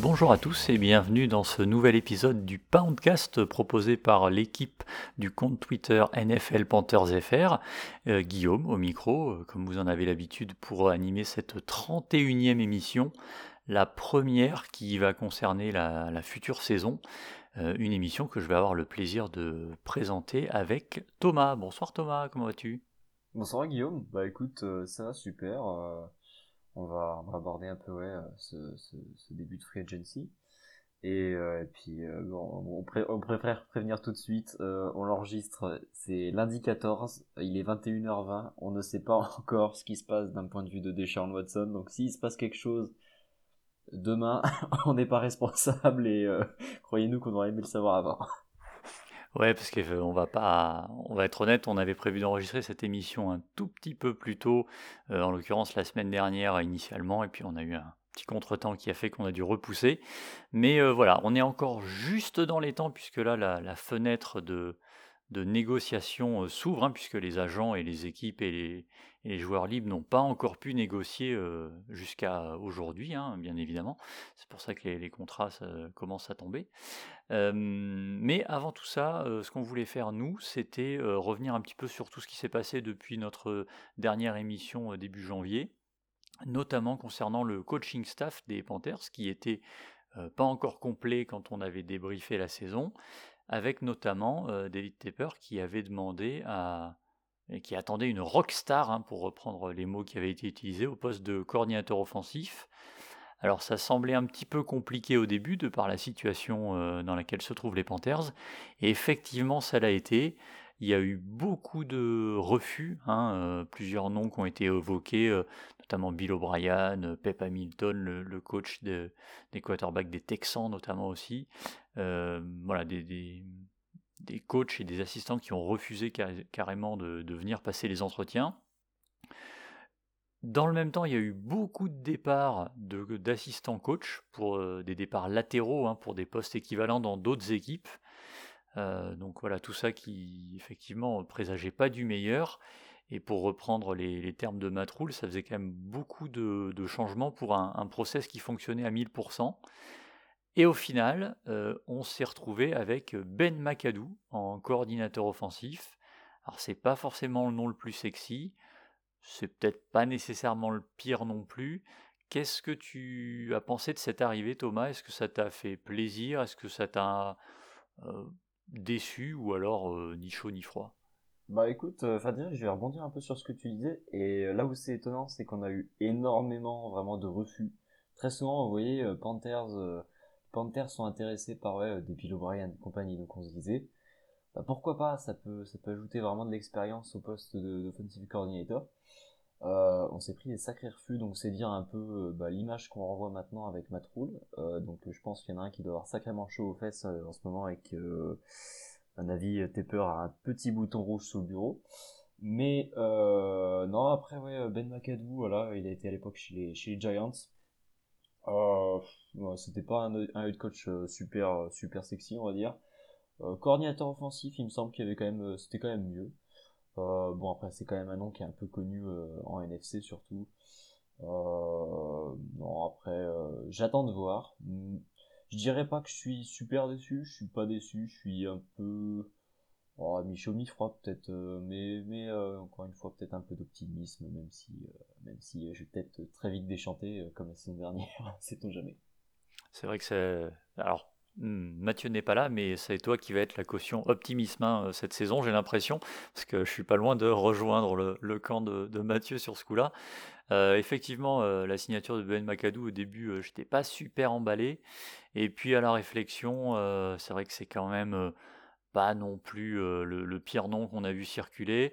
Bonjour à tous et bienvenue dans ce nouvel épisode du Poundcast proposé par l'équipe du compte Twitter NFL Panthers FR. Euh, Guillaume au micro, euh, comme vous en avez l'habitude pour animer cette 31e émission, la première qui va concerner la, future saison. Euh, une émission que je vais avoir le plaisir de présenter avec Thomas. Bonsoir Thomas, comment vas-tu? Bonsoir Guillaume, bah écoute, ça va super on va, aborder un peu ouais, ce, début de free agency. Et, euh, puis, euh, on, préfère prévenir tout de suite. Euh, on l'enregistre, c'est lundi 14, il est 21h20. On ne sait pas encore ce qui se passe d'un point de vue de Deshaun Watson. Donc, s'il se passe quelque chose demain, on n'est pas responsable et croyez-nous qu'on aurait aimé le savoir avant. Ouais, parce qu'on euh, va pas, on va être honnête, on avait prévu d'enregistrer cette émission un tout petit peu plus tôt, euh, en l'occurrence la semaine dernière initialement, et puis on a eu un petit contretemps qui a fait qu'on a dû repousser. Mais euh, voilà, on est encore juste dans les temps puisque là la, fenêtre de, négociation s'ouvre, hein, puisque les agents et les équipes et les, les joueurs libres n'ont pas encore pu négocier euh, jusqu'à aujourd'hui, hein, bien évidemment. C'est pour ça que les, contrats commencent à tomber. mais avant tout ça, euh, ce qu'on voulait faire, nous, c'était euh, revenir un petit peu sur tout ce qui s'est passé depuis notre dernière émission début janvier, notamment concernant le coaching staff des Panthers, qui était pas encore complet quand on avait débriefé la saison, avec notamment David Tepper qui avait demandé à et qui attendait une rockstar, hein, pour reprendre les mots qui avaient été utilisés, au poste de coordinateur offensif. Alors ça semblait un petit peu compliqué au début de par la situation euh, dans laquelle se trouvent les Panthers, et effectivement ça l'a été. Il y a eu beaucoup de refus, hein, euh, plusieurs noms qui ont été évoqués, euh, notamment Bill O'Brien, Pep Hamilton, le, coach des quarterbacks des Texans notamment aussi. voilà, des, des coachs et des assistants qui ont refusé carrément de, venir passer les entretiens. Dans le même temps, il y a eu beaucoup de départs d'assistants coachs pour euh, des départs latéraux, hein, pour des postes équivalents dans d'autres équipes. Euh, donc voilà, tout ça qui effectivement présageait pas du meilleur. Et pour reprendre les, termes de Matroul, ça faisait quand même beaucoup de, changements pour un, un, process qui fonctionnait à 1000%. Et au final, euh, on s'est retrouvé avec Ben McAdoo en coordinateur offensif. Alors c'est pas forcément le nom le plus sexy, c'est peut-être pas nécessairement le pire non plus. Qu'est-ce que tu as pensé de cette arrivée, Thomas? Est-ce que ça t'a fait plaisir? Est-ce que ça t'a euh, déçu ou alors euh, ni chaud ni froid? Bah écoute, Fadil, je vais rebondir un peu sur ce que tu disais. Et là où c'est étonnant, c'est qu'on a eu énormément vraiment de refus. Très souvent, vous voyez, Panthers Sont intéressés par euh, des Bill O'Brien et compagnie, donc on se disait, bah, pourquoi pas, ça peut, ça peut ajouter vraiment de l'expérience au poste d'offensive coordinator. Euh, on s'est pris des sacrés refus, donc c'est dire un peu euh, bah, l'image qu'on renvoie maintenant avec Matt Rule. donc je pense qu'il y en a un qui doit avoir sacrément chaud aux fesses en ce moment avec un avis Tepper a un petit bouton rouge sous le bureau. Mais non, après ouais, Ben McAdoo, voilà, il a été à l'époque chez les Giants. Euh, c'était pas un, head coach euh, super, euh, super sexy, on va dire. coordinateur offensif, il me semble qu'il avait quand même, c'était quand même mieux. bon après c'est quand même un nom qui est un peu connu en NFC surtout. non après j'attends de voir. Je dirais pas que je suis super déçu, je suis pas déçu, je suis un peu Oh, mi-chaud, mi-froid peut-être, euh, mais, mais euh, encore une fois peut-être un peu d'optimisme, même si, euh, même si je vais peut-être très vite déchanter comme la saison dernière, sait-on jamais. C'est vrai que c'est... Alors, hmm, Mathieu n'est pas là, mais c'est toi qui vas être la caution optimisme hein, cette saison, j'ai l'impression, parce que je suis pas loin de rejoindre le, camp de, Mathieu sur ce coup-là. effectivement, la signature de Ben McAdoo au début, j'étais pas super emballé, et puis à la réflexion, c'est vrai que c'est quand même pas non plus le, pire nom qu'on a vu circuler.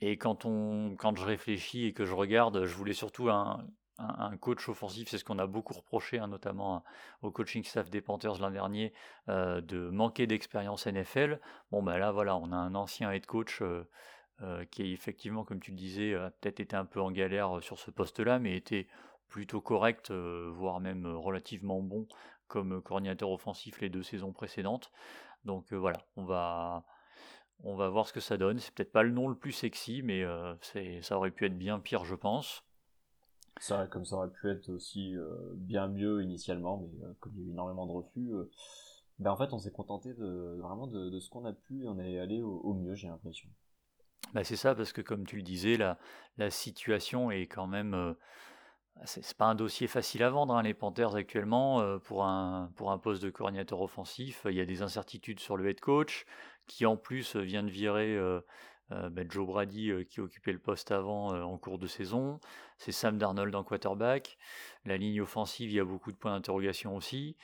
Et quand, on, quand je réfléchis et que je regarde, je voulais surtout un, coach offensif, c'est ce qu'on a beaucoup reproché, hein, notamment au coaching staff des Panthers l'an dernier, de manquer d'expérience NFL. Bon, ben là, voilà, on a un ancien head coach qui effectivement, comme tu le disais, a peut-être été un peu en galère sur ce poste-là, mais était plutôt correct, voire même relativement bon comme coordinateur offensif les deux saisons précédentes. Donc voilà, on va, on va voir ce que ça donne. C'est peut-être pas le nom le plus sexy, mais c'est, ça aurait pu être bien pire, je pense. Ça, comme ça aurait pu être aussi bien mieux initialement, mais comme il y a eu énormément de refus, ben en fait on s'est contenté de, vraiment de, ce qu'on a pu et on est allé au, mieux, j'ai l'impression. Bah c'est ça, parce que comme tu le disais, la, la situation est quand même c'est pas un dossier facile à vendre, hein, les Panthers actuellement, euh, pour, un, pour un poste de coordinateur offensif. Il y a des incertitudes sur le head coach, qui en plus vient de virer euh, euh, ben, Joe Brady, qui occupait le poste avant en cours de saison. C'est Sam Darnold en quarterback. La ligne offensive, il y a beaucoup de points d'interrogation aussi.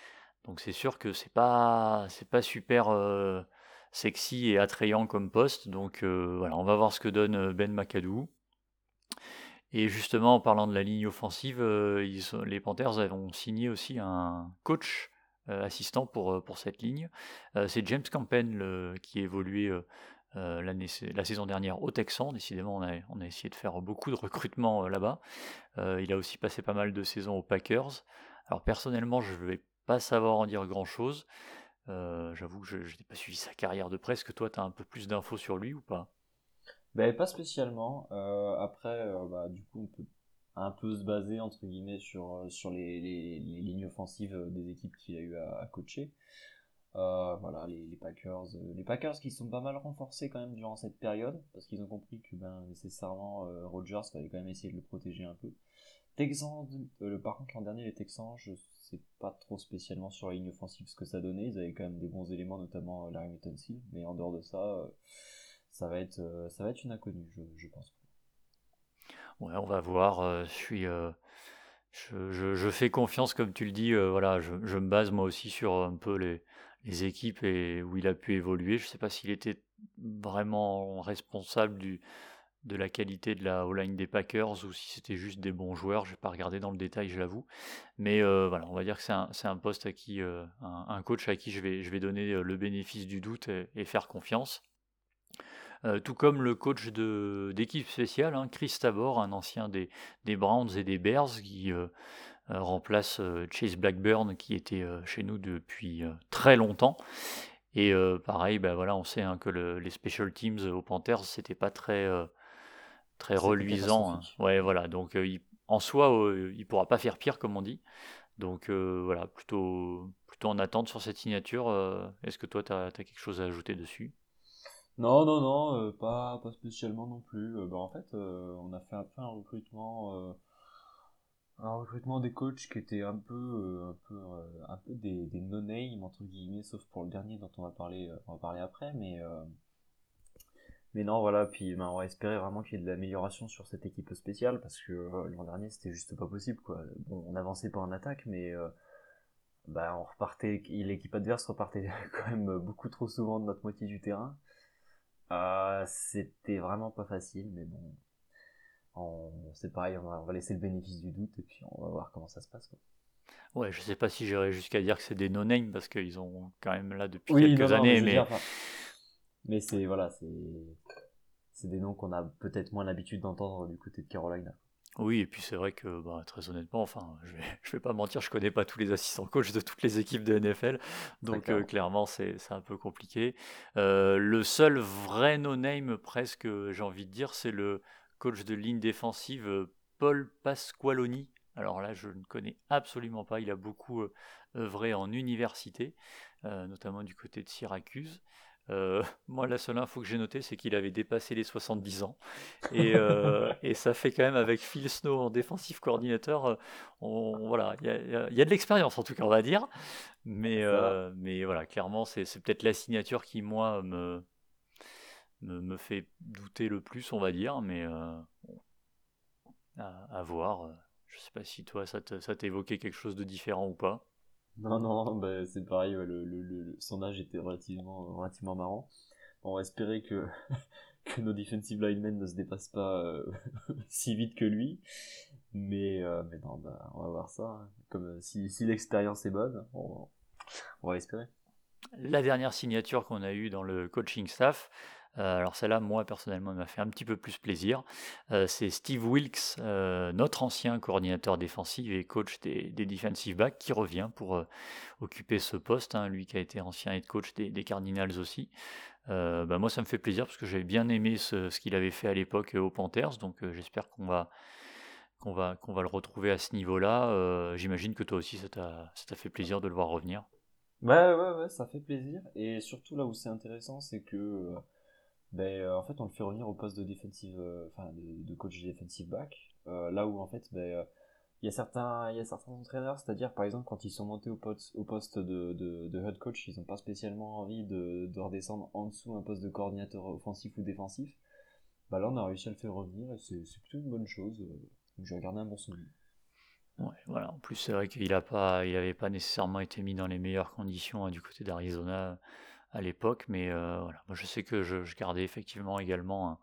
Donc c'est sûr que c'est pas, pas super sexy et attrayant comme poste. Donc voilà, on va voir ce que donne Ben McAdoo. Et justement, en parlant de la ligne offensive, euh, les Panthers ont signé aussi un coach euh, assistant pour, euh, pour cette ligne. c'est James Campen qui évoluait la saison dernière au Texan. Décidément, on a, essayé de faire beaucoup de recrutements là-bas. il a aussi passé pas mal de saisons aux Packers. Alors personnellement, je ne vais pas savoir en dire grand-chose. J'avoue que je n'ai pas suivi sa carrière de que toi, tu as un peu plus d'infos sur lui ou pas? Ben, pas spécialement. Euh, après, euh, bah, du coup, on peut un peu se baser entre guillemets sur euh, sur les, les, les lignes offensives des équipes qu'il a eu à, à coacher. Euh, voilà, les, les, Packers, les Packers qui sont pas mal renforcés quand même durant cette période parce qu'ils ont compris que ben nécessairement euh, Rodgers fallait quand même essayer de le protéger un peu. Texans, le par contre l'an dernier les Texans, je sais pas trop spécialement sur la ligne offensive ce que ça donnait. Ils avaient quand même des bons éléments, notamment Larry Tunsil, mais en dehors de ça ça va être, euh, ça va être une inconnue, je, pense. Ouais, on va voir. Euh, je suis, euh, je, je, fais confiance, comme tu le dis. voilà, je, je, me base moi aussi sur un peu les, les équipes et où il a pu évoluer. Je ne sais pas s'il était vraiment responsable du, de la qualité de la O-line des Packers ou si c'était juste des bons joueurs. Je n'ai pas regardé dans le détail, je l'avoue. Mais voilà, on va dire que c'est un, un, poste à qui, un, coach à qui je vais, je vais donner le bénéfice du doute et faire confiance. Euh, tout comme le coach d'équipe spéciale, hein, Chris Tabor, un ancien des, des, Browns et des Bears, qui euh, euh, remplace Chase Blackburn, qui était chez nous depuis très longtemps. Et pareil, bah, voilà, on sait hein, que les special teams aux Panthers, c'était pas très, très reluisant. Hein. Ouais, voilà, donc en soi, il pourra pas faire pire, comme on dit. Donc voilà, plutôt, plutôt en attente sur cette signature. Est-ce que toi, tu as, quelque chose à ajouter dessus? Non, non, non, euh, pas, pas spécialement non plus. Euh, bah, en fait, euh, on a fait un peu un recrutement, un recrutement des coachs qui était un peu, un peu, un peu des, des no-name entre guillemets, sauf pour le dernier dont on va parler, on va parler après, mais, mais non, voilà. Puis, ben, on va espérer vraiment qu'il y ait de l'amélioration sur cette équipe spéciale parce que l'an dernier c'était juste pas possible, quoi. Bon, on avançait pas en attaque, mais bah, on repartait, l'équipe adverse repartait quand même beaucoup trop souvent de notre moitié du terrain. Euh, c'était vraiment pas facile, mais bon, c'est pareil, on va, laisser le bénéfice du doute et puis on va voir comment ça se passe. Quoi. Ouais, je sais pas si j'irais jusqu'à dire que c'est des no-name parce qu'ils ont quand même là depuis quelques années, mais. Mais, c'est voilà, c'est c'est des noms qu'on a peut-être moins l'habitude d'entendre du côté de Carolina. Oui, et puis c'est vrai que, bah, très honnêtement, enfin, je vais, vais pas mentir, je connais pas tous les assistants coachs de toutes les équipes de NFL, donc euh, clairement c'est un peu compliqué. Euh, le seul vrai no-name presque, j'ai envie de dire, c'est le coach de ligne défensive euh, Paul Pasqualoni. Alors là, je ne connais absolument pas. Il a beaucoup œuvré en université, notamment du côté de Syracuse. Euh, moi, la seule info que j'ai notée, c'est qu'il avait dépassé les 70 ans. Et, euh, et, ça fait quand même, avec Phil Snow en défensif coordinateur, euh, on, voilà, il y a, y a, de l'expérience en tout cas, on va dire. Mais, mais voilà, clairement, c'est peut-être la signature qui, moi, me, me, me, fait douter le plus, on va dire. Mais à, à, voir. Je sais pas si toi, ça t'évoquait quelque chose de différent ou pas. Non, non, bah, c'est pareil, le, le, le, son âge était relativement, relativement marrant. On va espérer que, que nos defensive linemen ne se dépassent pas euh, si vite que lui. Mais, euh, mais non, bah, on va voir ça. Hein. Comme euh, si, si l'expérience est bonne, on, on, va espérer. La dernière signature qu'on a eue dans le coaching staff, alors celle-là, moi personnellement, m'a fait un petit peu plus plaisir. c'est Steve Wilkes, notre ancien coordinateur défensif et coach des, defensive backs, qui revient pour occuper ce poste. Hein, lui qui a été ancien head coach des, Cardinals aussi. Bah, moi, ça me fait plaisir parce que j'avais bien aimé ce, qu'il avait fait à l'époque aux Panthers. Donc j'espère qu'on va qu'on va, qu'on va le retrouver à ce niveau-là. Euh, j'imagine que toi aussi, ça t'a, fait plaisir de le voir revenir. Ouais, ouais, ouais, ça fait plaisir. Et surtout, là où c'est intéressant, c'est que, euh, ben, euh, en fait, on le fait revenir au poste de defensive, enfin, de, coach defensive back. là où, en fait, ben, il y a certains, il y a certains entraîneurs, c'est-à-dire, par exemple, quand ils sont montés au poste, au poste de, de, head coach, ils n'ont pas spécialement envie de, de redescendre en dessous un poste de coordinateur offensif ou défensif. Bah là, on a réussi à le faire revenir et c'est, c'est plutôt une bonne chose. Donc j'ai regardé un bon souvenir. Ouais, voilà. En plus, c'est vrai qu'il n'a pas, pas nécessairement été mis dans les meilleures conditions hein, du côté d'Arizona à l'époque, mais euh, voilà. Moi, je sais que je, gardais effectivement également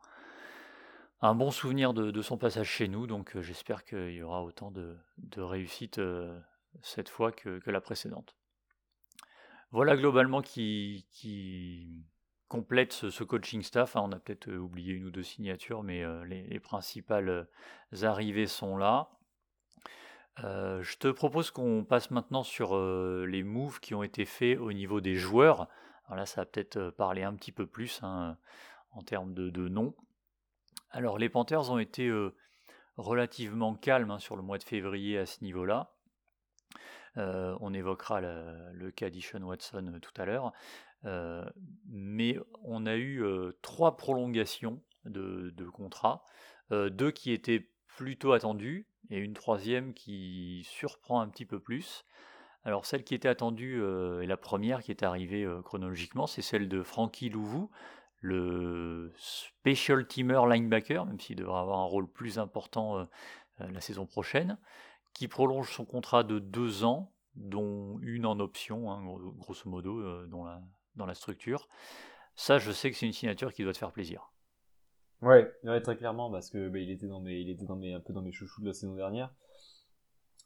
un, bon souvenir de, son passage chez nous, donc euh, j'espère qu'il y aura autant de, réussite euh, cette fois que, la précédente. Voilà globalement qui, complète ce, coaching staff. Hein. on a peut-être oublié une ou deux signatures, mais les, principales arrivées sont là. je te propose qu'on passe maintenant sur les moves qui ont été faits au niveau des joueurs. Là, ça va peut-être parler un petit peu plus hein, en termes de, de noms. Alors, les Panthers ont été relativement calmes hein, sur le mois de février à ce niveau-là. on évoquera le, cas d'Ishon Watson tout à l'heure mais on a eu trois prolongations de, contrats, deux qui étaient plutôt attendues et une troisième qui surprend un petit peu plus. Alors celle qui était attendue et la première qui est arrivée chronologiquement, c'est celle de Frankie Louvou, le special teamer linebacker, même s'il devrait avoir un rôle plus important la saison prochaine, qui prolonge son contrat de deux ans, dont une en option, hein, grosso modo, dans la structure. Ça, je sais que c'est une signature qui doit te faire plaisir. Ouais, très clairement, parce que bah, il était un peu dans mes chouchous de la saison dernière.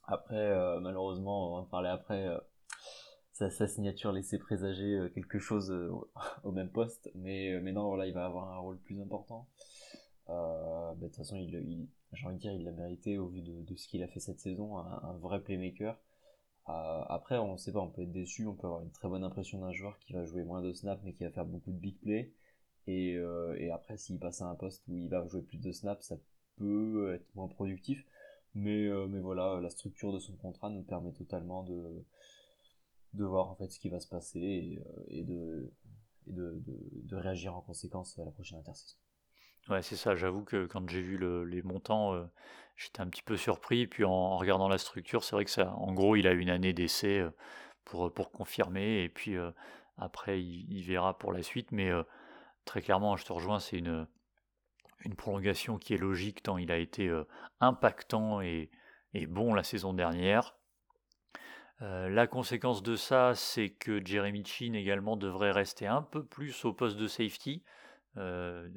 Après, euh, malheureusement, on va en parler après. Euh, sa, signature laissait présager euh, quelque chose au même poste, mais, mais non, là, il va avoir un rôle plus important. Bah, de toute façon, il, j'ai envie de dire, il l'a mérité au vu de, ce qu'il a fait cette saison, un vrai playmaker. Après, on sait pas, on peut être déçu, on peut avoir une très bonne impression d'un joueur qui va jouer moins de snaps mais qui va faire beaucoup de big plays. Et après, s'il passe à un poste où il va jouer plus de snaps, ça peut être moins productif. Mais, euh, mais voilà, la structure de son contrat nous permet totalement de, de voir en fait ce qui va se passer et, et, de, et de, de, de, réagir en conséquence à la prochaine intersaison. Ouais, c'est ça. J'avoue que quand j'ai vu le, les montants, euh, j'étais un petit peu surpris. Puis en, regardant la structure, c'est vrai que ça, en gros, il a une année d'essai euh, pour, pour confirmer. Et puis euh, après, il, verra pour la suite. Mais très clairement, je te rejoins, c'est une, une prolongation qui est logique tant il a été impactant et, bon la saison dernière. la conséquence de ça, c'est que Jeremy Chin également devrait rester un peu plus au poste de safety. Euh,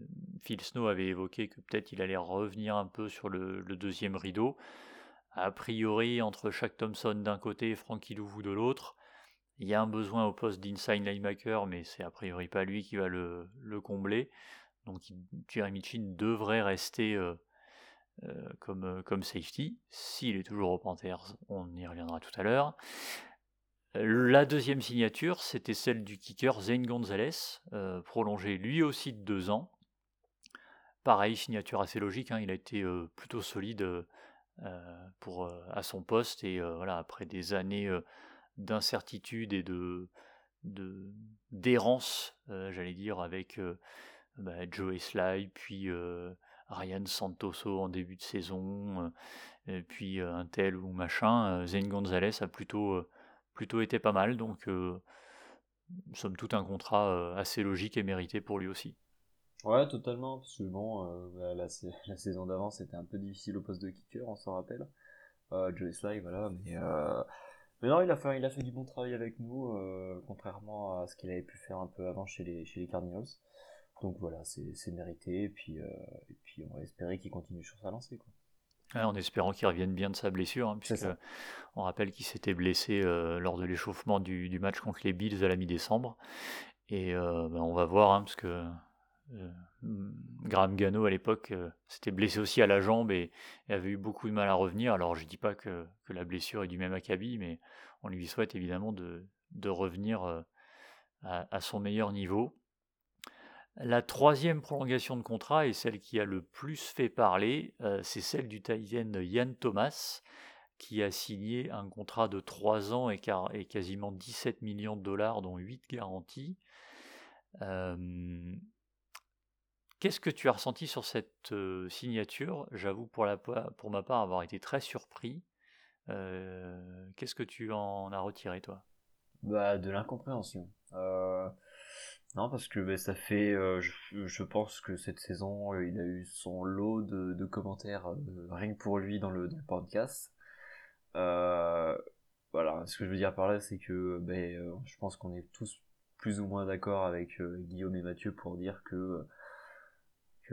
Phil Snow avait évoqué que peut-être il allait revenir un peu sur le, deuxième rideau. A priori, entre Shaq Thompson d'un côté et Frankie Louvou de l'autre, il y a un besoin au poste d'inside linebacker, mais c'est a priori pas lui qui va le, combler. Donc Jeremy Chin devrait rester euh, euh, comme, comme safety. S'il est toujours au Panthers, on y reviendra tout à l'heure. La deuxième signature, c'était celle du kicker Zane Gonzalez, euh, prolongé lui aussi de deux ans. Pareil, signature assez logique, hein, il a été euh, plutôt solide euh, pour, à son poste et voilà, après des années d'incertitude et de d'errance, j'allais dire, avec bah, Joe Sly, puis Ryan Santoso en début de saison, puis un tel ou machin, Zane Gonzalez a plutôt plutôt été pas mal. Donc, euh, somme toute, un contrat euh, assez logique et mérité pour lui aussi. Ouais, totalement. Parce que bon, euh, bah, la, saison d'avant, c'était un peu difficile au poste de kicker, on s'en rappelle. Euh, Joey Sly, voilà. Mais, mais non, il a, fait, il a fait du bon travail avec nous, contrairement à ce qu'il avait pu faire un peu avant chez les, chez les Cardinals. Donc voilà, c'est mérité. Et puis, et puis, on va espérer qu'il continue sur sa lancée. Quoi en espérant qu'il revienne bien de sa blessure, hein, puisque on rappelle qu'il s'était blessé euh, lors de l'échauffement du, match contre les Bills à la mi-décembre. Et euh, ben, on va voir, hein, parce que Graham Gano à l'époque s'était blessé aussi à la jambe et, avait eu beaucoup de mal à revenir. Alors je ne dis pas que, la blessure est du même acabit, mais on lui souhaite évidemment de, revenir à, son meilleur niveau. La troisième prolongation de contrat et celle qui a le plus fait parler, c'est celle du Thaïsien Yann Thomas, qui a signé un contrat de 3 ans et, quasiment 17 millions de dollars, dont 8 garanties. Qu'est-ce que tu as ressenti sur cette signature? J'avoue pour, pour ma part avoir été très surpris. Qu'est-ce que tu en as retiré toi? Bah, De l'incompréhension. Non, parce que bah, ça fait, je, pense que cette saison, il a eu son lot de, commentaires rien que pour lui dans le, podcast. voilà, ce que je veux dire par là, c'est que ben, je pense qu'on est tous plus ou moins d'accord avec Guillaume et Mathieu pour dire que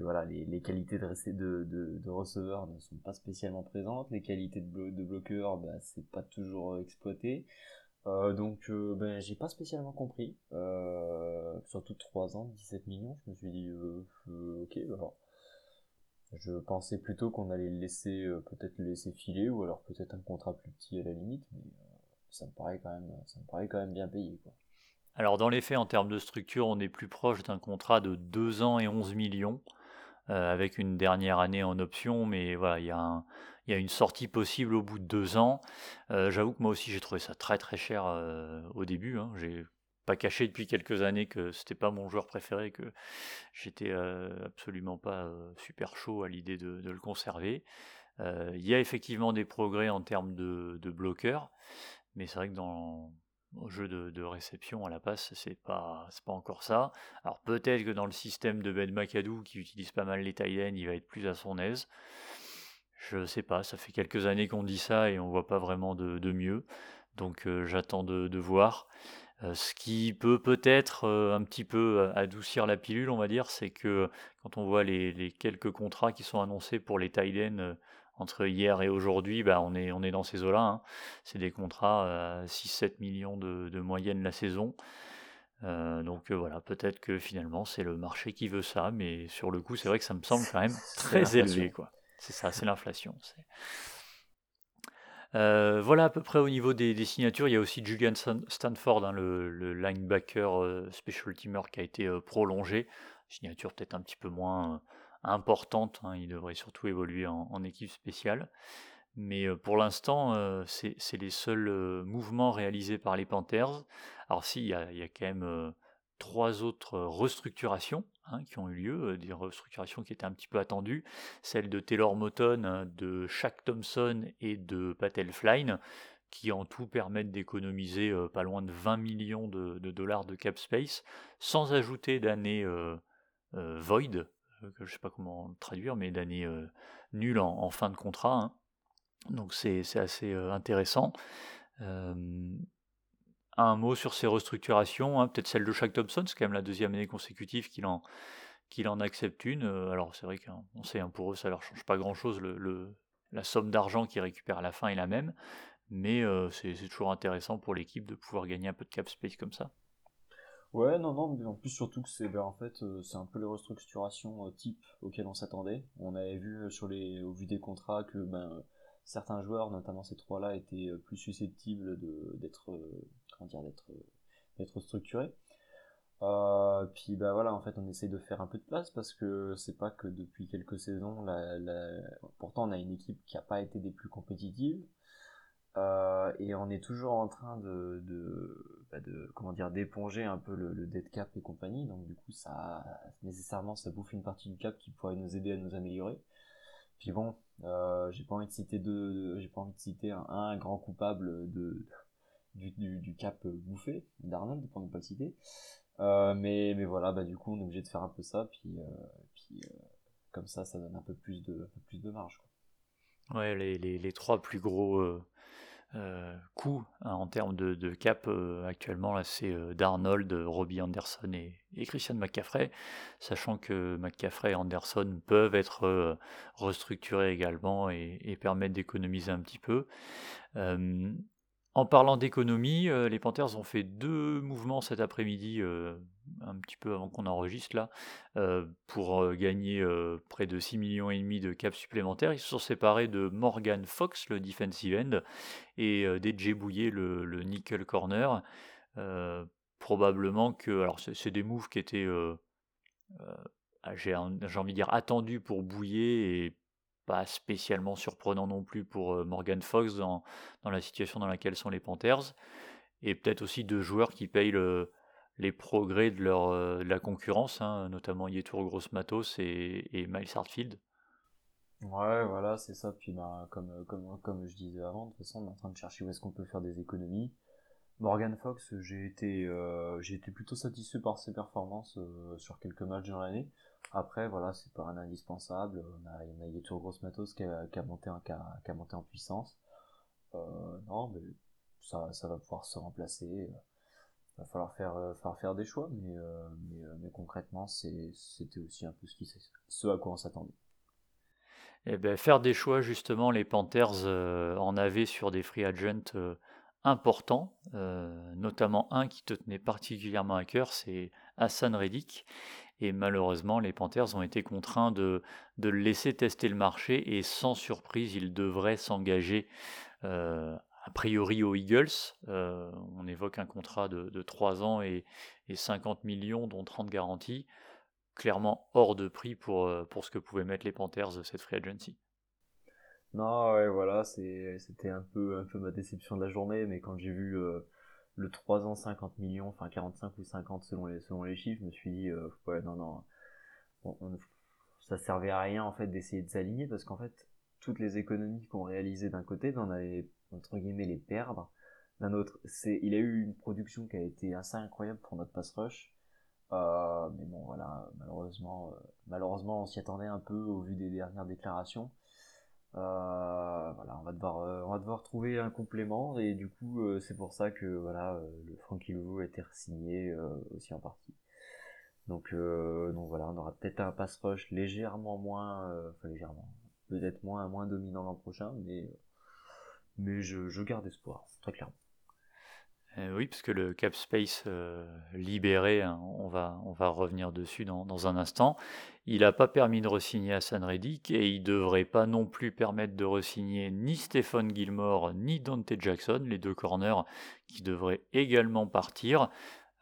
voilà, les, qualités de, de, de, receveur ne sont pas spécialement présentes, les qualités de, de bloqueur, bah, c'est pas toujours euh, exploité. Euh, donc euh, ben, j'ai pas spécialement compris. surtout 3 ans, 17 millions, je me suis dit ok, alors je pensais plutôt qu'on allait le laisser peut-être le laisser filer ou alors peut-être un contrat plus petit à la limite, mais ça me paraît quand même ça me paraît quand même bien payé quoi. Alors dans les faits, en termes de structure, on est plus proche d'un contrat de 2 ans et 11 millions. Euh, avec une dernière année en option, mais voilà, il y, a une sortie possible au bout de deux ans. Euh, j'avoue que moi aussi j'ai trouvé ça très très cher euh, au début. Hein. J'ai pas caché depuis quelques années que c'était pas mon joueur préféré, que j'étais absolument pas super chaud à l'idée de, le conserver. Il y a effectivement des progrès en termes de, bloqueurs, mais c'est vrai que dans, jeu de, réception à la passe, c'est pas, pas encore ça. Alors peut-être que dans le système de Ben McAdoo, qui utilise pas mal les tight il va être plus à son aise. Je sais pas, ça fait quelques années qu'on dit ça et on voit pas vraiment de, mieux. Donc euh, j'attends de, voir. Euh, ce qui peut peut-être euh, un petit peu adoucir la pilule, on va dire, c'est que quand on voit les, quelques contrats qui sont annoncés pour les tight entre hier et aujourd'hui, bah, on, est, on est dans ces eaux-là. Hein. C'est des contrats à 6-7 millions de, moyenne la saison. Euh, donc euh, voilà, peut-être que finalement c'est le marché qui veut ça, mais sur le coup, c'est vrai que ça me semble quand même très élevé. quoi. C'est ça, c'est l'inflation. Euh, voilà à peu près au niveau des, signatures. Il y a aussi Julian Stanford, hein, le, linebacker special teamer qui a été prolongé. Signature peut-être un petit peu moins importante. Hein, il devrait surtout évoluer en, équipe spéciale. Mais pour l'instant, c'est les seuls mouvements réalisés par les Panthers. Alors si, il y a, quand même trois autres restructurations hein, qui ont eu lieu, des restructurations qui étaient un petit peu attendues, celle de Taylor Moton, de Shaq Thompson et de Patel Flynn, qui en tout permettent d'économiser pas loin de 20 millions de, dollars de cap space, sans ajouter d'années void, euh, je ne sais pas comment traduire, mais d'années euh, nulles en, fin de contrat. Hein. Donc c'est assez euh, intéressant. un mot sur ces restructurations, hein, peut-être celle de Shaq Thompson, c'est quand même la deuxième année consécutive qu'il en, accepte une. alors c'est vrai qu'on sait, hein, pour eux, ça leur change pas grand-chose, la somme d'argent qu'ils récupèrent à la fin est la même, mais c'est toujours intéressant pour l'équipe de pouvoir gagner un peu de cap space comme ça. Ouais, non, non, mais en plus surtout que c'est ben, en fait euh, c'est un peu les restructurations euh, type auxquelles on s'attendait. On avait vu euh, sur les au vu des contrats que ben certains joueurs, notamment ces trois-là, étaient plus susceptibles d'être comment dire d'être d'être structurés. puis ben voilà, en fait, on essaye de faire un peu de place parce que c'est pas que depuis quelques saisons, la... pourtant on a une équipe qui a pas été des plus compétitives, euh, et on est toujours en train de, bah de comment dire d'éponger un peu le, le, dead cap et compagnie. Donc du coup ça nécessairement ça bouffe une partie du cap qui pourrait nous aider à nous améliorer. Puis bon euh, j'ai pas envie de citer deux j'ai pas envie de citer un, grand coupable de du, cap bouffé d'Arnold pour ne pas le citer. Euh, mais mais voilà bah du coup on est obligé de faire un peu ça. Puis puis comme ça ça donne un peu plus de plus de marge quoi. ouais les, les, trois plus gros coût hein, en termes de, cap euh, actuellement là c'est euh, Darnold, Robbie Anderson et, Christian McCaffrey, sachant que McCaffrey et Anderson peuvent être restructurés également et, permettre d'économiser un petit peu. en parlant d'économie, les Panthers ont fait deux mouvements cet après-midi un petit peu avant qu'on enregistre là, pour gagner près de 6 millions et demi de caps supplémentaires. Ils se sont séparés de Morgan Fox, le defensive end, et DJ Bouillet, le, le nickel corner. probablement que, alors c'est des moves qui étaient, j'ai envie de dire, attendus pour Bouillet et pas spécialement surprenant non plus pour Morgan Fox dans, dans, la situation dans laquelle sont les Panthers. Et peut-être aussi deux joueurs qui payent le, les progrès de, leur, de la concurrence, hein, notamment Yetour Gross Matos et, Miles Hartfield. Ouais, voilà, c'est ça. Puis bah, comme, comme, comme je disais avant, de toute façon, on est en train de chercher où est-ce qu'on peut faire des économies. Morgan Fox, j'ai été, euh, été plutôt satisfait par ses performances euh, sur quelques matchs dans l'année. Après, voilà, c'est pas un indispensable. On a, y a Yetur Gross Matos qui a, qui a monté, en, qui a, monté en puissance. Euh, non, mais ça, ça va pouvoir se remplacer. Il va falloir faire, euh, des choix, mais, euh, euh, concrètement, c'était aussi un peu ce, qui, ce à quoi on s'attendait. Eh ben, faire des choix, justement, les Panthers en avaient sur des free agents importants, notamment un qui te tenait particulièrement à cœur, c'est Hassan Reddick. Et malheureusement, les Panthers ont été contraints de, de laisser tester le marché et sans surprise, il devrait s'engager euh, a priori aux Eagles. Euh, on évoque un contrat de, de 3 ans et, et, 50 millions, dont 30 garanties. Clairement hors de prix pour, euh, pour ce que pouvaient mettre les Panthers de cette free agency. Non, ouais, voilà, c'était un peu, un peu ma déception de la journée, mais quand j'ai vu euh, le 3 ans 50 millions, enfin 45 ou 50 selon les, selon les chiffres, je me suis dit, ouais, non, non, on, ça servait à rien en fait d'essayer de s'aligner parce qu'en fait, toutes les économies qu'on réalisait d'un côté, on avait entre guillemets les perdre. D'un autre, c'est, il a eu une production qui a été assez incroyable pour notre pass rush. Euh, mais bon, voilà, malheureusement, euh, malheureusement, on s'y attendait un peu au vu des dernières déclarations. Euh, voilà, on va devoir, on va devoir trouver un complément et du coup, c'est pour ça que voilà, le Frankie Louvou a été signé aussi en partie. Donc, donc voilà, on aura peut-être un pass rush légèrement moins, enfin légèrement, peut-être moins, moins dominant l'an prochain, mais mais je, garde espoir, très clairement. Euh, oui, parce que le cap space euh, libéré, hein, on, va, on va revenir dessus dans, dans un instant, il n'a pas permis de resigner Hassan Reddick et il ne devrait pas non plus permettre de resigner ni Stephen Gilmore ni Dante Jackson, les deux corners qui devraient également partir.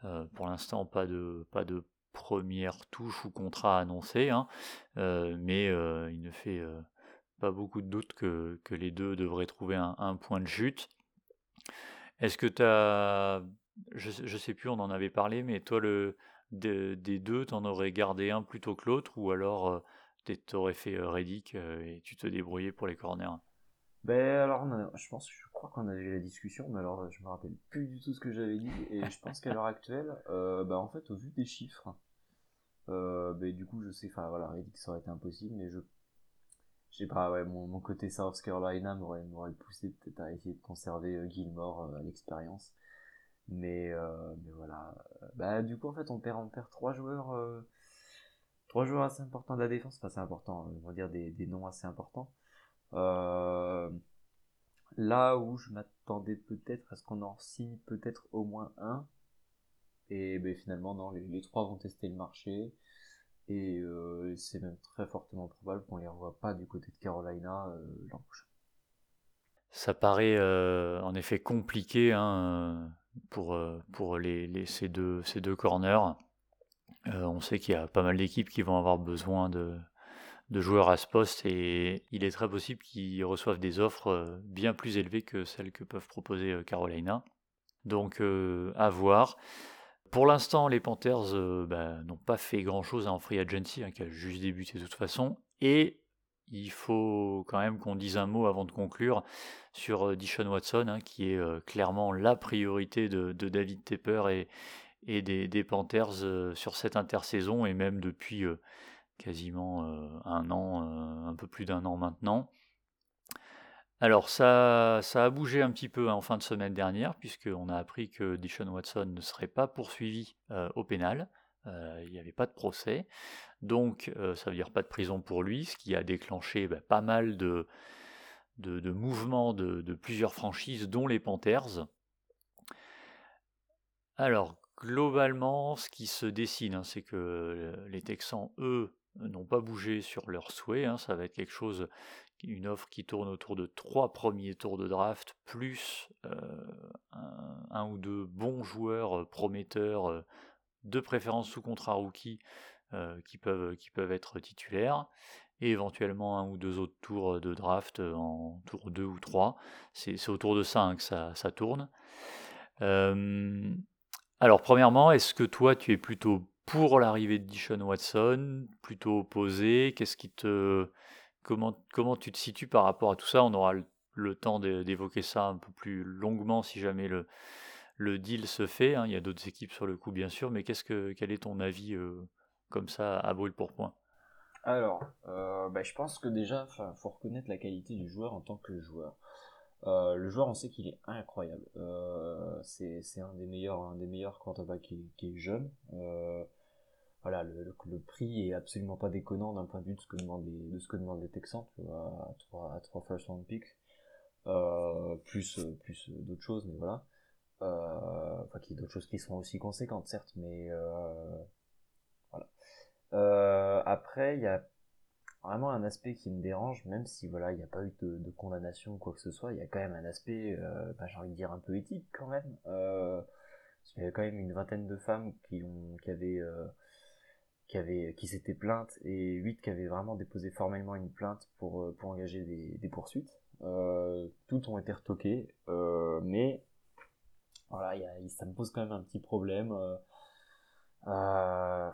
Euh, pour l'instant, pas de, pas de première touche ou contrat annoncé, hein, mais il ne fait pas beaucoup de doute que, que, les deux devraient trouver un, point de chute. Est-ce que tu as. Je, ne sais plus, on en avait parlé, mais toi, le, des deux, tu en aurais gardé un plutôt que l'autre, ou alors euh, tu aurais fait euh, Reddick euh, et tu te débrouillais pour les corners? Ben alors, je pense, je crois qu'on a eu la discussion, mais alors je me rappelle plus du tout ce que j'avais dit, et je pense qu'à l'heure actuelle, bah en fait, au vu des chiffres, ben, du coup, je sais, enfin voilà, Reddick ça aurait été impossible, mais je je sais pas, ouais, mon, mon côté South Carolina m'aurait, m'aurait poussé peut-être à essayer de conserver euh, Gilmore euh, à l'expérience. Mais, euh, mais voilà. Bah, du coup, en fait, on perd, on perd trois joueurs, trois joueurs assez importants de la défense. Enfin, c'est important, on va dire des, des noms assez importants. là où je m'attendais peut-être à ce qu'on en signe peut-être au moins un. Et ben, finalement, non, les, les trois vont tester le marché. Et euh, c'est même très fortement probable qu'on les revoie pas du côté de Carolina euh, l'an prochain. Ça paraît euh, en effet compliqué hein, pour, pour les, ces, deux, ces deux corners. on sait qu'il y a pas mal d'équipes qui vont avoir besoin de, de joueurs à ce poste et il est très possible qu'ils reçoivent des offres bien plus élevées que celles que peuvent proposer Carolina. Donc à voir. Pour l'instant, les Panthers euh, bah, n'ont pas fait grand-chose en free agency, hein, qui a juste débuté de toute façon. Et il faut quand même qu'on dise un mot avant de conclure sur euh, Dishon Watson, hein, qui est euh, clairement la priorité de, David Tepper et, des, Panthers sur cette intersaison, et même depuis quasiment un an, un peu plus d'un an maintenant. Alors ça, a bougé un petit peu en fin de semaine dernière, puisqu'on a appris que Dishon Watson ne serait pas poursuivi euh, au pénal. Euh, il n'y avait pas de procès. Donc euh, ça veut dire pas de prison pour lui, ce qui a déclenché bah, pas mal de, de, mouvements de, plusieurs franchises, dont les Panthers. Alors, globalement, ce qui se dessine, hein, c'est que les Texans, eux, n'ont pas bougé sur leur souhait. Hein. ça va être quelque chose, une offre qui tourne autour de trois premiers tours de draft, plus un, ou deux bons joueurs prometteurs, de préférence sous contrat rookie, qui, peuvent, être titulaires et éventuellement un ou deux autres tours de draft en tour 2 ou 3. C'est autour de ça que ça, ça tourne. alors premièrement, est-ce que toi tu es plutôt pour l'arrivée de Dishon Watson, plutôt opposé? Qu'est-ce qui te comment, comment tu te situes par rapport à tout ça? On aura le, temps d'évoquer ça un peu plus longuement si jamais le, deal se fait. Hein. Il y a d'autres équipes sur le coup bien sûr, mais qu'est-ce que quel est ton avis comme ça à brûle pour point? Alors, euh, bah, je pense que déjà, il faut reconnaître la qualité du joueur en tant que joueur. Euh, le joueur, on sait qu'il est incroyable. Euh, c'est un des meilleurs, un des meilleurs quarterbacks qui est jeune. Voilà, le, le, prix est absolument pas déconnant d'un point de vue de ce que demandent les, de ce que demandent les Texans, à 3, à 3 first round picks, plus, plus d'autres choses, mais voilà. enfin, qu'il y a d'autres choses qui sont aussi conséquentes, certes, mais voilà. Euh, après, il y a vraiment un aspect qui me dérange, même si voilà, il n'y a pas eu de, condamnation ou quoi que ce soit, il y a quand même un aspect, euh, bah, j'ai envie de dire un peu éthique quand même. Euh, parce qu'il y a quand même une vingtaine de femmes qui ont, qui avaient, euh, qui avaient, qui s'étaient plaintes et huit qui avaient vraiment déposé formellement une plainte pour, euh, pour engager des, des poursuites. Euh, toutes ont été retoquées, mais voilà, y a, ça me pose quand même un petit problème. Euh,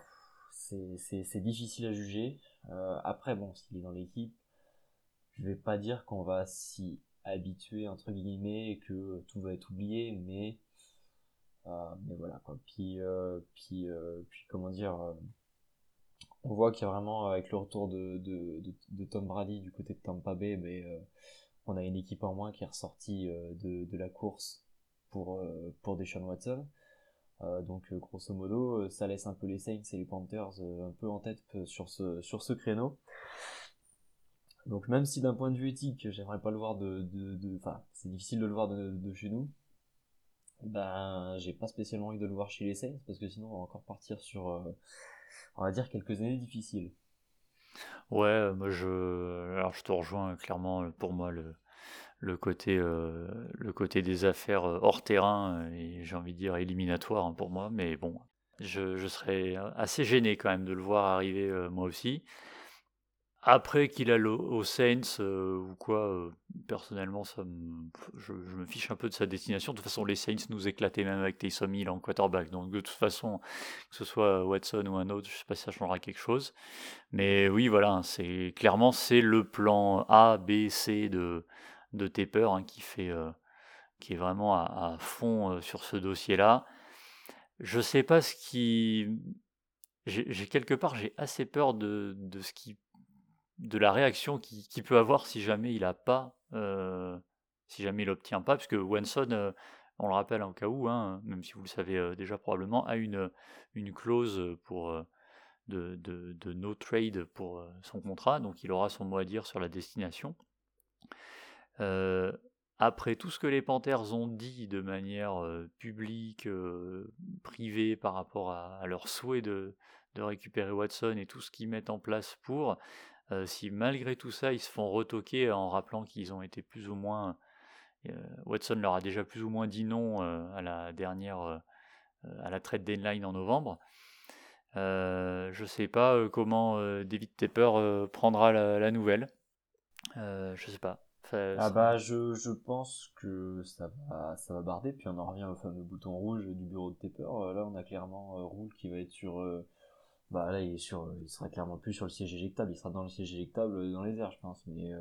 c'est difficile à juger. Euh, après, bon, s'il est dans l'équipe, je vais pas dire qu'on va s'y habituer entre guillemets et que tout va être oublié, mais euh, mais voilà quoi. Puis euh, puis puis comment dire, on voit qu'il y a vraiment avec le retour de, de, de, Tom Brady du côté de Tampa Bay, mais on a une équipe en moins qui est ressortie de, de la course pour pour Deshaun Watson. Euh, donc euh, grosso modo, euh, ça laisse un peu les Saints et les Panthers un peu en tête sur ce, sur ce créneau. Donc même si d'un point de vue éthique, j'aimerais pas le voir de, enfin, c'est difficile de le voir de, de, chez nous. Ben, j'ai pas spécialement envie de le voir chez les Saints parce que sinon on va encore partir sur, on va dire quelques années difficiles. Ouais, moi je, alors je te rejoins clairement. Pour moi, le, le côté, euh, le côté des affaires euh, hors terrain euh, et j'ai envie de dire éliminatoire hein, pour moi, mais bon, je, je, serais assez gêné quand même de le voir arriver moi aussi. Après qu'il a au Saints ou quoi, personnellement, ça me, je, me fiche un peu de sa destination. De toute façon, les Saints nous éclataient même avec Taysom Hill en quarterback. Donc de toute façon, que ce soit Watson ou un autre, je sais pas si ça changera quelque chose. Mais oui, voilà, c'est clairement c'est le plan A, B, C de de Taper hein, qui fait euh, qui est vraiment à, fond euh, sur ce dossier-là. Je sais pas ce qui, j'ai quelque part j'ai assez peur de, de, ce qui, de la réaction qu'il qui peut avoir si jamais il a pas, euh, si jamais il obtient pas, puisque Wenson, on le rappelle en cas où, hein, même si vous le savez déjà probablement, a une, clause pour de, de, de, no trade pour son contrat, donc il aura son mot à dire sur la destination. Euh, après tout ce que les Panthers ont dit de manière euh, publique, euh, privée par rapport à, leur souhait de, récupérer Watson et tout ce qu'ils mettent en place pour, si malgré tout ça ils se font retoquer en rappelant qu'ils ont été plus ou moins... Watson leur a déjà plus ou moins dit non à la dernière... à la trade deadline en novembre. je sais pas comment David Tepper prendra la, la nouvelle. je sais pas ah bah je, je pense que ça va ça va barder puis on en revient au fameux bouton rouge du bureau de euh, là on a clairement euh, Roule qui va être sur euh, bah là il est sur il sera clairement plus sur le siège éjectable. Il sera dans le siège éjectable dans les airs je pense. Mais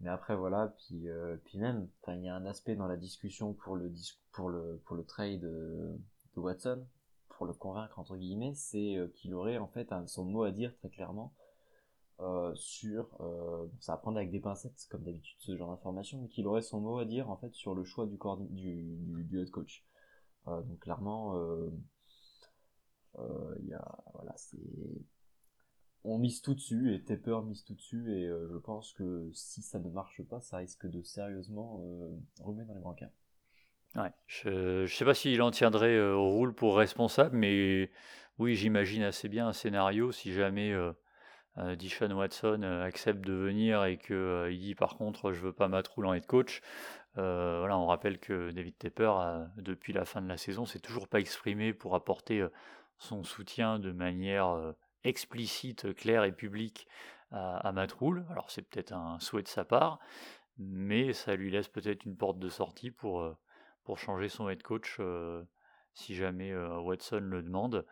mais après voilà. Puis puis même enfin il y a un aspect dans la discussion pour le pour le pour le trade de Watson pour le convaincre entre guillemets c'est qu'il aurait en fait son mot à dire très clairement euh, sur, euh, ça va prendre avec des pincettes comme d'habitude ce genre d'information, mais qu'il aurait son mot à dire en fait sur le choix du, du, head coach. Euh, donc clairement, y a, voilà, on mise tout dessus et Tepper mise tout dessus et je pense que si ça ne marche pas, ça risque de sérieusement remettre dans les brancards. Ouais, je ne sais pas s'il en tiendrait au rôle pour responsable, mais oui, j'imagine assez bien un scénario si jamais euh, Dishon Watson accepte de venir et qu'il dit par contre je veux pas Matt en head coach. voilà, on rappelle que David Tepper, depuis la fin de la saison, s'est toujours pas exprimé pour apporter son soutien de manière explicite, claire et publique à, à Matt Alors c'est peut-être un souhait de sa part, mais ça lui laisse peut-être une porte de sortie pour, pour changer son head coach si jamais Watson le demande.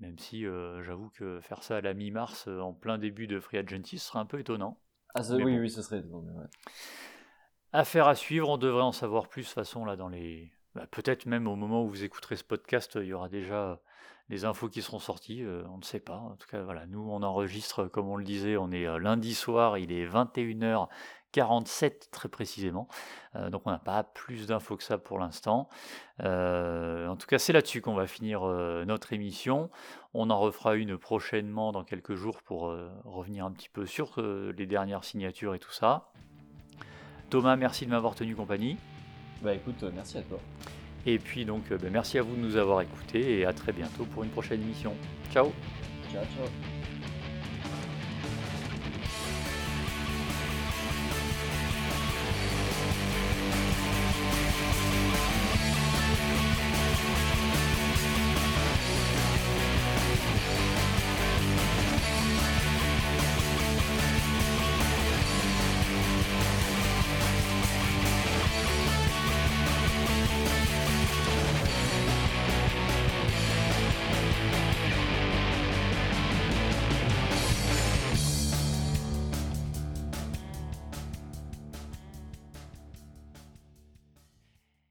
Même si j'avoue que faire ça à la mi-mars, en plein début de Free Agency, ce serait un peu étonnant. Ah oui, oui, ce serait étonnant. Affaire à suivre, on devrait en savoir plus de façon là dans les. Bah, peut-être même au moment où vous écouterez ce podcast, il y aura déjà les infos qui seront sorties, on ne sait pas. En tout cas, voilà, nous on enregistre, comme on le disait, on est lundi soir, il est 21h 47 très précisément. Euh, donc on n'a pas plus d'infos que ça pour l'instant. Euh, en tout cas, c'est là-dessus qu'on va finir euh, notre émission. On en refera une prochainement dans quelques jours pour revenir un petit peu sur les dernières signatures et tout ça. Thomas, merci de m'avoir tenu compagnie. Bah écoute, merci à toi. Et puis donc, bah, merci à vous de nous avoir écoutés et à très bientôt pour une prochaine émission. Ciao Ciao, ciao